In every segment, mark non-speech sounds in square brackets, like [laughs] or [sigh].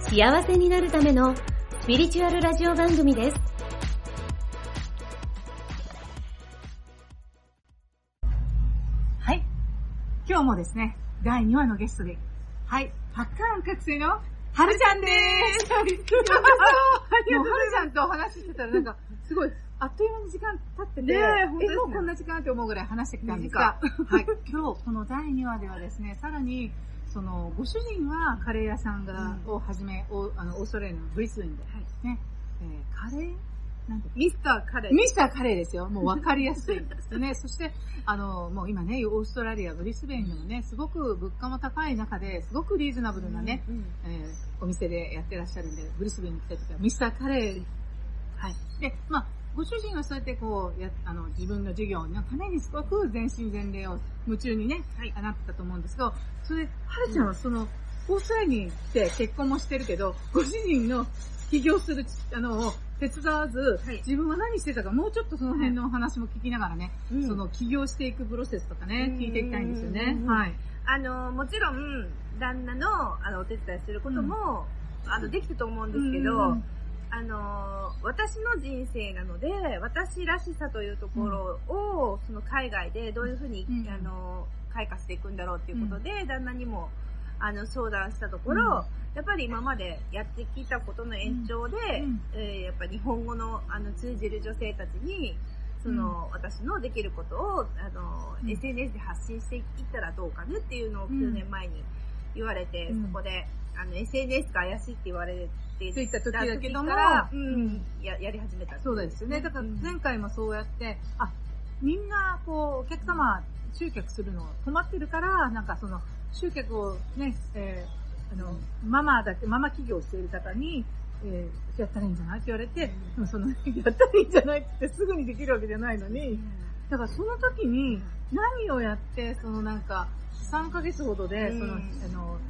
幸せになるためのスピリチュアルラジオ番組です。はい。今日もですね、第2話のゲストで、はい、発汗覚醒のはるちゃんでーす。[laughs] もうはるちゃんとお話ししてたらなんか、すごい、あっという間に時間経ってて、ねえ本当ですねもうこんな時間って思うぐらい話してきたんですが、はい、今日この第2話ではですね、さらに、その、ご主人はカレー屋さんが、をはじめ、おあのオーストラリアのブリスベンで、ね、えーカレー？なんてミスターカレー。ミスターカレーですよ。もう分かりやすいですね。[laughs] そして、あの、もう今ね、オーストラリア、ブリスベンでもね、すごく物価も高い中で、すごくリーズナブルなね、うんえーお店でやってらっしゃるんで、ブリスベンに来た時はミスターカレー。はい。で、まあ、ご主人はそうやってこう、や、あの、自分の事業のためにすごく全身全霊を夢中にね、はい。なってたと思うんですけど、それで、はるちゃんはその、オーストラリアに来て結婚もしてるけど、ご主人の起業する、あの、を手伝わず、はい。自分は何してたか、もうちょっとその辺のお話も聞きながらね、うん。その起業していくプロセスとかねう、ん。聞いていきたいんですよね。う。ん。はい。あの、もちろん、旦那の、あの、お手伝いすることも、あの、できたと思うんですけど、うんあの、私の人生なので、私らしさというところを、その海外でどういうふうに、うん。あの、開花していくんだろうっていうことで、旦那にも、あの、相談したところ、やっぱり今までやってきたことの延長で、うん。えーやっぱ日本語のあの通じる女性たちに、その、私のできることを、あの、うん。SNS で発信していったらどうかねっていうのをうん。9年前に言われて、うんそこで、あの、SNS が怪しいって言われて、といった時だけどもううん。ん、や、やり始めた。そうですよね。だから前回もそうやって、あ、みんな、こう、お客様、集客するの困ってるから、なんかその、集客をね、えーあの、ママだけ、ママ企業をしている方に、えーやったらいいんじゃないって言われて、でもその、やったらいいんじゃないってすぐにできるわけじゃないのに、だからその時に何をやって、そのなんか、3ヶ月ほどで、その、うんあの、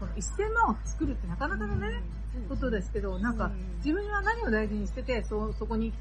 この1000万を作るってなかなかのね、ことですけど、なんかうん、自分は何を大事にしてて、そ、そこに、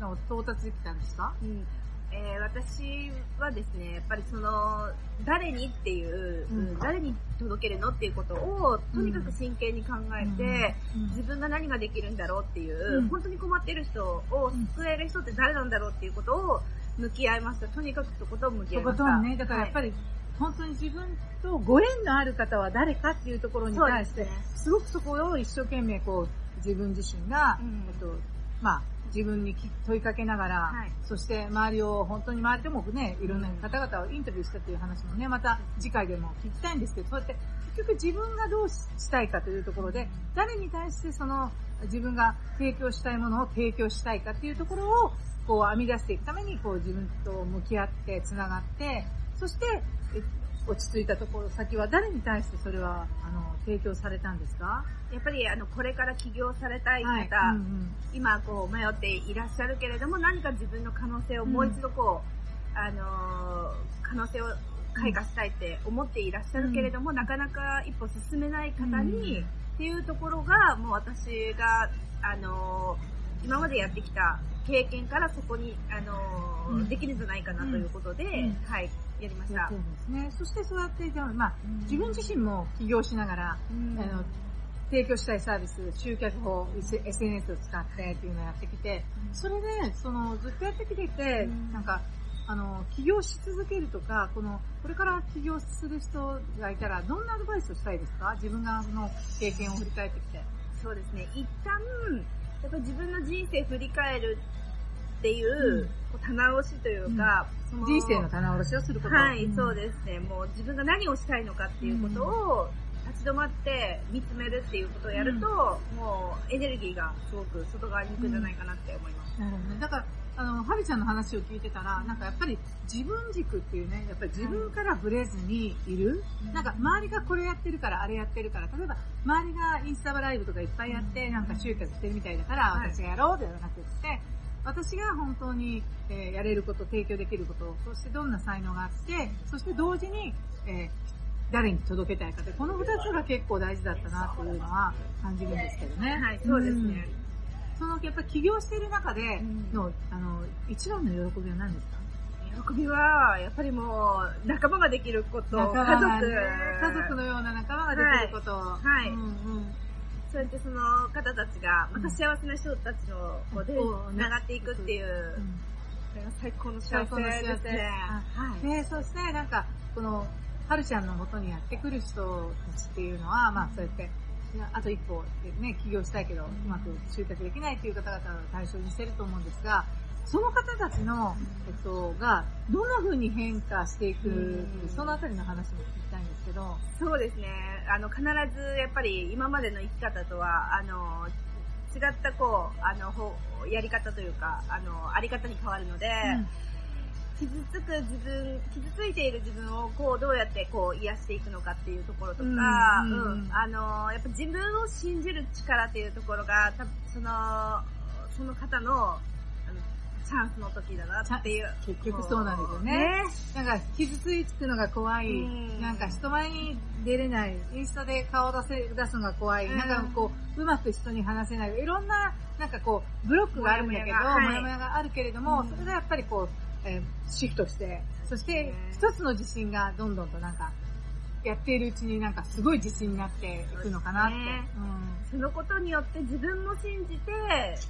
あの到達できたんですか？うん。えー私はですね、やっぱりその、誰にっていう、うん。誰に届けるのっていうことを、とにかく真剣に考えて、自分が何ができるんだろうっていう、うん。本当に困ってる人を救える人って誰なんだろうっていうことを向き合いました。とにかくとことん向き合といました。ことんね、だからやっぱり、本当に自分とご縁のある方は誰かっていうところに対して、すごくそこを一生懸命こう、自分自身が、うん。えっと、まあ、自分にき問いかけながら、はい。そして周りを、本当に周りでもね、いろんな方々をインタビューしたという話もね、また次回でも聞きたいんですけど、そうやって結局自分がどうしたいかというところで、誰に対してその自分が提供したいものを提供したいかっていうところを、こう編み出していくために、こう自分と向き合って、つながって、そして、え落ち着いたところ、先は誰に対してそれは、あの、提供されたんですか？やっぱりあの、これから起業されたい方、はい。うん今こう迷っていらっしゃるけれども、何か自分の可能性をもう一度こう、あのー可能性を開花したいって思っていらっしゃるけれども、なかなか一歩進めない方に、うん。っていうところが、もう私が、あのー今までやってきた経験からそこに、あのできるんじゃないかなということで、ん。はい、やりましたそう。ですね。そしてそうやって、じゃあまあ、自分自身も起業しながら、うんあの提供したいサービス、集客法、SNS を使ってっていうのをやってきて、それで、その、ずっとやってきてて、うんなんか、あの、起業し続けるとか、この、これから起業する人がいたら、どんなアドバイスをしたいですか？自分がの経験を振り返ってきて。そうですね。一旦、やっぱり自分の人生振り返るっていう、うんこう棚卸しというか、その人生の棚卸しをすること。はい、んそうですね。もう自分が何をしたいのかっていうことを、立ち止まって見つめるっていうことをやると、もうエネルギーがすごく外側に行くんじゃないかなって思います。なるほどね。だから、あの、はるちゃんの話を聞いてたら、なんかやっぱり自分軸っていうね、やっぱり自分からブレずにいる。うんなんか周りがこれやってるから、あれやってるから、例えば周りがインスタライブとかいっぱいやって、なんか集客してるみたいだから、はい私がやろうではなくって、私が本当に、えーやれること、提供できること、そしてどんな才能があって、そして同時に、えー誰に届けたいかって、この二つが結構大事だったなというのは感じるんですけどね。はい、そうですね。そのやっぱ起業している中での、あの、一番の喜びは何ですか？喜びは、やっぱりもう、仲間ができること、家族、ね家族。のような仲間ができること。はい。うんうんそうやってその方たちが、また幸せな人たちの、こう、で、うん繋がっていくっていう、それが最高の幸せですね。はい。ねそしてなんか、この、はるちゃんの元にやってくる人たちっていうのは、まあそうやって、あと一歩でね、起業したいけど、うまく集客できないっていう方々を対象にしてると思うんですが、その方たちの、えっと、が、どんな風に変化していくうん、そのあたりの話も聞きたいんですけど、そうですね。あの、必ずやっぱり今までの生き方とは、あの、違ったこう、あの、ほやり方というか、あの、あり方に変わるので、傷つく自分、傷ついている自分をこうどうやってこう癒していくのかっていうところとか、ううんんうん。うん。あの、やっぱ自分を信じる力っていうところが、たその、その方のチャンスの時だなっていう。結局そうなんですよね。なんか、傷つくのが怖い、うん。なんか人前に出れない、インスタで顔を出せ、出すのが怖い、うん。なんかこう、うまく人に話せない、いろんな、なんかこう、ブロックがあるんだけど、もやもやが。あるけれども、うん。それがやっぱりこう、えーシフトして、そしてね。一つの自信がどんどんとなんか、やっているうちになんかすごい自信になっていくのかなって。ねそのことによって自分も信じて、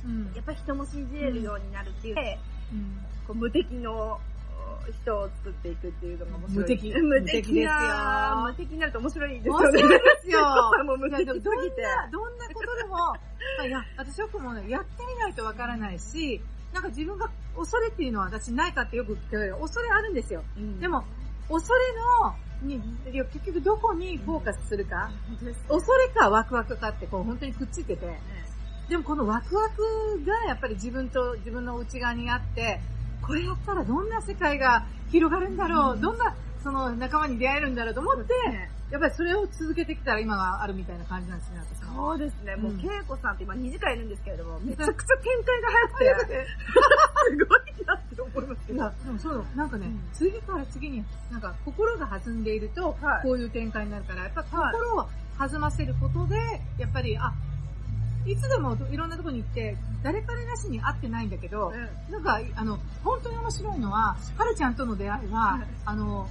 うん。うんやっぱ人も信じれるようになるっていう、うんこう無敵の人を作っていくっていうのが面白い。無敵無 [laughs] 無敵敵ですよな無敵になると面白いですよ面ね。白いですよ [laughs] もう無敵ぎてどんな、どんなことでも、いや、私よくもやってみないとわからないし、なんか自分が恐れっていうのは私ないかってよく聞かれる。恐れあるんですよ。でも、恐れの、に、いや結局どこにフォーカスするか？恐れかワクワクかってこう本当にくっついてて、でもこのワクワクがやっぱり自分と自分の内側にあって、これやったらどんな世界が広がるんだろう、どんなその仲間に出会えるんだろうと思って、やっぱりそれを続けてきたら今があるみたいな感じなんですね。そうですね。もう、うんけいこさんって今2時間いるんですけれども、めちゃくちゃ展開が早くて、すごいなって思います。いや、でもそう、なんかね、うん。次から次に、なんか心が弾んでいると、はい。こういう展開になるから、やっぱ心を弾ませることで、やっぱり、あ、いつでもいろんなとこに行って、誰彼なしに会ってないんだけど、なんか、あの、本当に面白いのは、はるちゃんとの出会いは、はい。あの、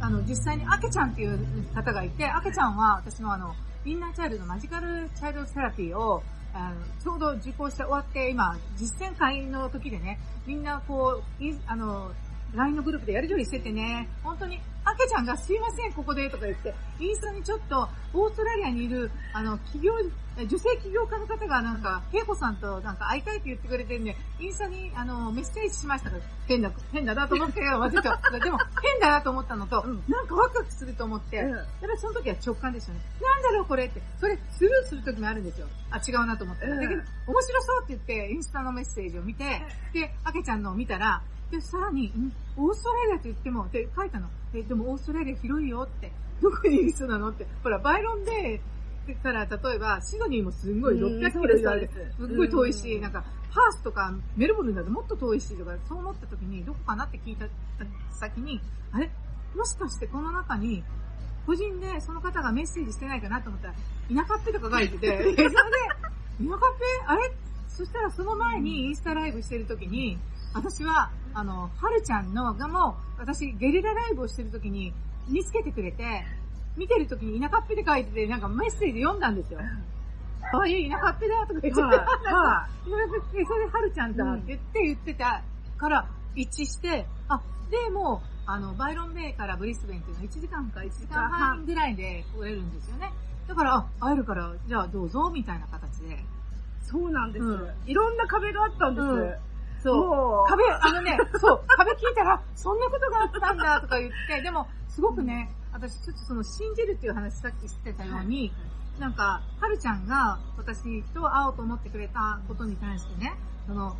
あの、実際にあけちゃんっていう方がいて、あけちゃんは私のあの、インナーチャイルド、マジカルチャイルドセラピーを、あのちょうど受講して終わって、今、実践会の時でね、みんなこう、いあの、LINE のグループでやりとりしててね、本当に、あけちゃんがすいません、ここで、とか言って、インスタにちょっと、オーストラリアにいる、あの、企業、え女性起業家の方がなんか、ケイコさんとなんか会いたいって言ってくれてんで、インスタに、あの、メッセージしましたから、変だ、変だなと思って、忘れた。でも、変だなと思ったのと、うんなんかワクワクすると思って、うんやっぱりその時は直感ですよね。なんだろうこれって。それスルーする時もあるんですよ。あ、違うなと思って。うんだけど、面白そうって言って、インスタのメッセージを見て、で、あけちゃんのを見たら、で、さらに、ん？オーストラリアと言っても、って書いたの。え、でもオーストラリア広いよって。どこにいる人なのって。ほら、バイロンベイから、例えば、シドニーもすんごいうん600キロ以上あるすすっごい遠いし、うんなんか、パースとかメルボルンだともっと遠いしとか、そう思った時に、どこかなって聞いた先に、あれ？もしかしてこの中に、個人でその方がメッセージしてないかなと思ったら、田舎っぺとか書いてて、[laughs] それで、田舎っぺ？あれ？そしたらその前にインスタライブしてる時に、私は、あの、はるちゃんのがもう、私ゲリラライブをしてる時に見つけてくれて、見てる時に田舎っぺって書いてて、なんかメッセージ読んだんですよ。[laughs] ああいう田舎っぺだとか言って、は [laughs] それで、それではるちゃんだって言って言ってたから一致して、あ、でも、あの、バイロンベイからブリスベンっていうのは1時間か1時間半ぐらいで来れるんですよね。だから、あ、会えるから、じゃあどうぞ、みたいな形で。そうなんです、うんいろんな壁があったんです。うんそう。壁、あのね、そう、壁聞いたら、そんなことがあったんだとか言って、でも、すごくね、私ちょっとその信じるっていう話さっきしてたように、なんか、はるちゃんが私と会おうと思ってくれたことに対してね、その、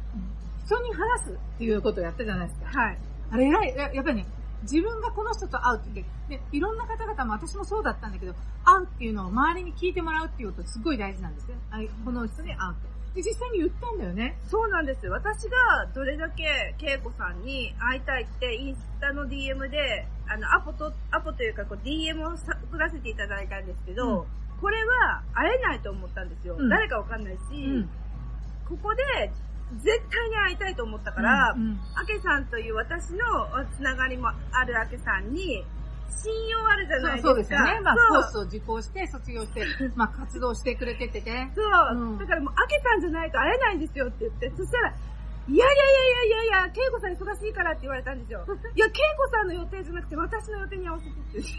人に話すっていうことをやったじゃないですか。はい。あれ偉い、ややっぱりね、自分がこの人と会うって言って、で、いろんな方々も私もそうだったんだけど、会うっていうのを周りに聞いてもらうっていうことすごい大事なんですね。あこの人に会うって。で、実際に言ったんだよね。そうなんです。私がどれだけ恵子さんに会いたいってインスタの DM で、あの、アポと、アポというかこう DM をさ送らせていただいたんですけど、うんこれは会えないと思ったんですよ。うん誰かわかんないし、うん。ここで絶対に会いたいと思ったから、あけさんという私のつながりもあるあけさんに、信用あるじゃないですか。そうですよね。まあ、コースを受講して、卒業して、[laughs] まあ、活動してくれててね。そう、うんだからもう、あけさんじゃないと会えないんですよって言って、そしたら、いやいやいやいやいやいや、けいこさん忙しいからって言われたんですよ。[laughs] いや、けいこさんの予定じゃなくて私の予定に合わせてって。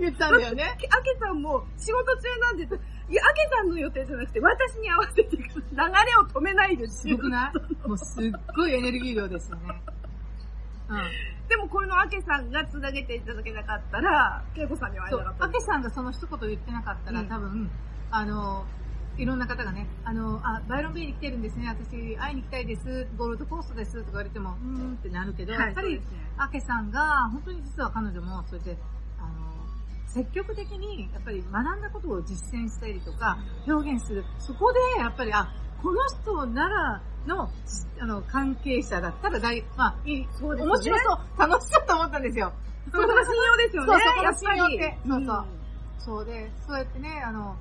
言ったんだよね。[laughs] あけさんも仕事中なんです。いや、あけさんの予定じゃなくて私に合わせて。流れを止めないですすごくない？もうすっごいエネルギー量ですよね。うん。でもこれのあけさんが繋げていただけなかったら、けいこさんには会えなかっ、た。あけさんがその一言言ってなかったら、うん。多分、あの、いろんな方がね、あの、あ、バイロンビーに来てるんですね、私会いに行きたいです、ゴールドコーストですとか言われても、うーんってなるけど、はいやっぱりそうですね、あけさんが、本当に実は彼女も、そうやって、あの、積極的に、やっぱり学んだことを実践したりとか、表現する。そこで、やっぱり、あ、この人ならの、あの、関係者だったら大、まあ、いい、そうですよね。面白そう、楽しそうと思ったんですよ。そこが信用ですよね。そうそこがやっぱり。信用って。そうそう。うん。そうで、そうやってね、あの、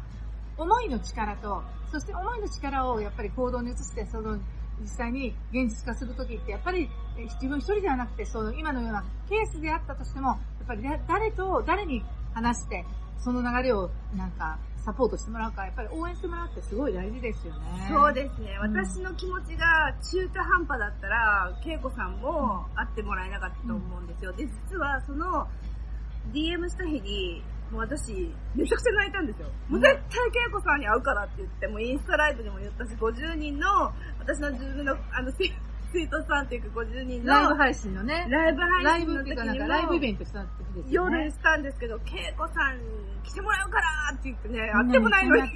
思いの力と、そして思いの力をやっぱり行動に移して、その、実際に現実化するときって、やっぱりえ自分一人ではなくて、その今のようなケースであったとしても、やっぱりだ誰と、誰に話して、その流れをなんかサポートしてもらうか、やっぱり応援してもらうってすごい大事ですよね。そうですね。うん私の気持ちが中途半端だったら、恵子さんも会ってもらえなかったと思うんですよ。で、実はその DM した日に、もう私、めちゃくちゃ泣いたんですよ。もう絶対恵子さんに会うからって言って、もうインスタライブでも言ったし、50人の、私の自分の、あの、ツイツイートさんっていうか50人の、ライブ配信のね、ライブライ配信の時にもかライブイベントした時ですよね。夜したんですけど、恵子さん来てもらうからって言ってね、み会んってもないのに。会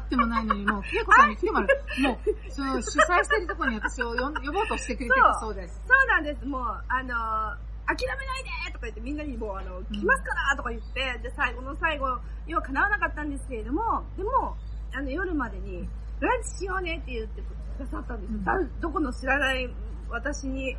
ってもないのに、もう、恵子さんに来てもらう。もう、その、主催してるところに私を呼ぼうとしてくれてたそうです。そうなんです。もう、あの諦めないでとか言ってみんなにもう、あの、来ますからとか言って、で、最後の最後、要は叶わなかったんですけれども、でも、あの、夜までに、ランチしようねって言ってくださったんですよ。うんだどこの知らない私に。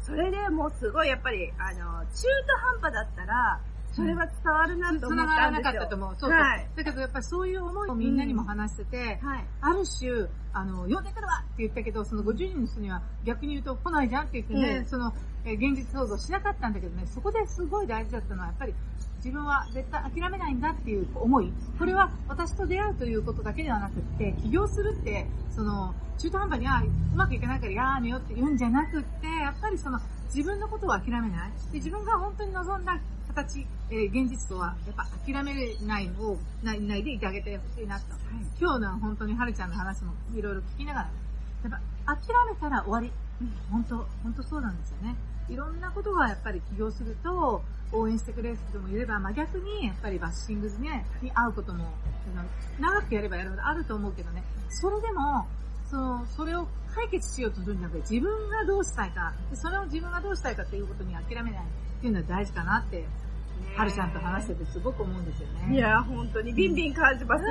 それでもうすごいやっぱり、あの、中途半端だったら、それは伝わるなと思ったんですよ。なかったと思う。そうそう。はい。だけどやっぱりそういう思いをみんなにも話してて、はい。ある種、あの、呼んでくるわって言ったけど、その50人の人には逆に言うと来ないじゃんって言ってね、うんその、えー現実想像しなかったんだけどね、そこですごい大事だったのは、やっぱり自分は絶対諦めないんだっていう思い。これは私と出会うということだけではなくって、起業するって、その、中途半端に、あうまくいかないからやめようって言うんじゃなくって、やっぱりその、自分のことを諦めない。で、自分が本当に望んだ形、えー現実とは、やっぱ諦めないを、ない、ないでいてあげてほしいなと。今日の本当にはるちゃんの話もいろいろ聞きながら、やっぱ諦めたら終わり。本当、本当そうなんですよね。いろんなことがやっぱり起業すると、応援してくれる人もいれば、まあ、逆にやっぱりバッシングね、に会うことも、長くやればやるほどあると思うけどね、それでも、その、それを解決しようとするんじゃなくて、自分がどうしたいか、でそれを自分がどうしたいかっていうことに諦めないっていうのは大事かなって、はるちゃんと話しててすごく思うんですよね。いや、本当にビンビン感じます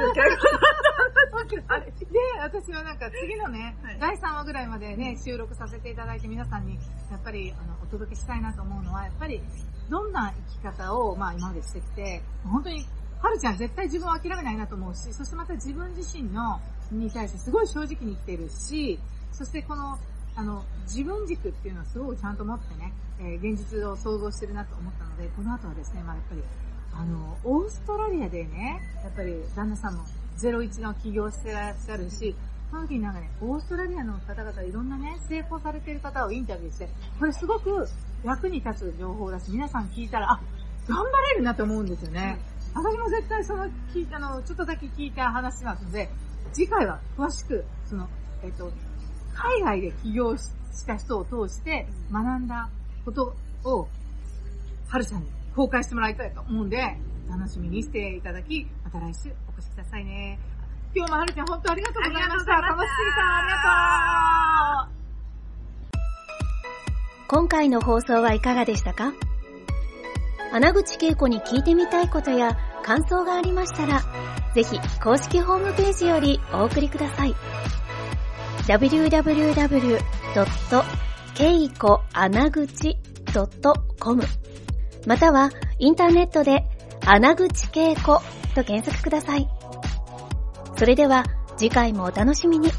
よ、結構。で、私はなんか次のね、はい第3話ぐらいまでね、収録させていただいて皆さんに、やっぱり、あの、お届けしたいなと思うのは、やっぱり、どんな生き方を、まあ今までしてきて、本当に、はるちゃん絶対自分を諦めないなと思うし、そしてまた自分自身の、に対してすごい正直に生きてるし、そしてこの、あの、自分軸っていうのはすごくちゃんと持ってね、えー現実を想像してるなと思ったので、この後はですね、まあやっぱり、あの、オーストラリアでね、やっぱり旦那さんも01の起業してらっしゃるし、その時になんかね、オーストラリアの方々いろんなね、成功されてる方をインタビューして、これすごく役に立つ情報だし、皆さん聞いたら、あ、頑張れるなと思うんですよね。私も絶対その聞いたの、ちょっとだけ聞いた話なので、次回は詳しく、その、えっ、と、海外で起業した人を通して学んだことを、はるちゃんに公開してもらいたいと思うんで、楽しみにしていただき、また来週お越しくださいね。今日もはるちゃん本当ありがとうございました。した楽しすぎた。ありがとう。今回の放送はいかがでしたか？穴口恵子に聞いてみたいことや感想がありましたら、ぜひ公式ホームページよりお送りください。www.keikoanaguchi.com またはインターネットで穴口恵子と検索ください。それでは次回もお楽しみに。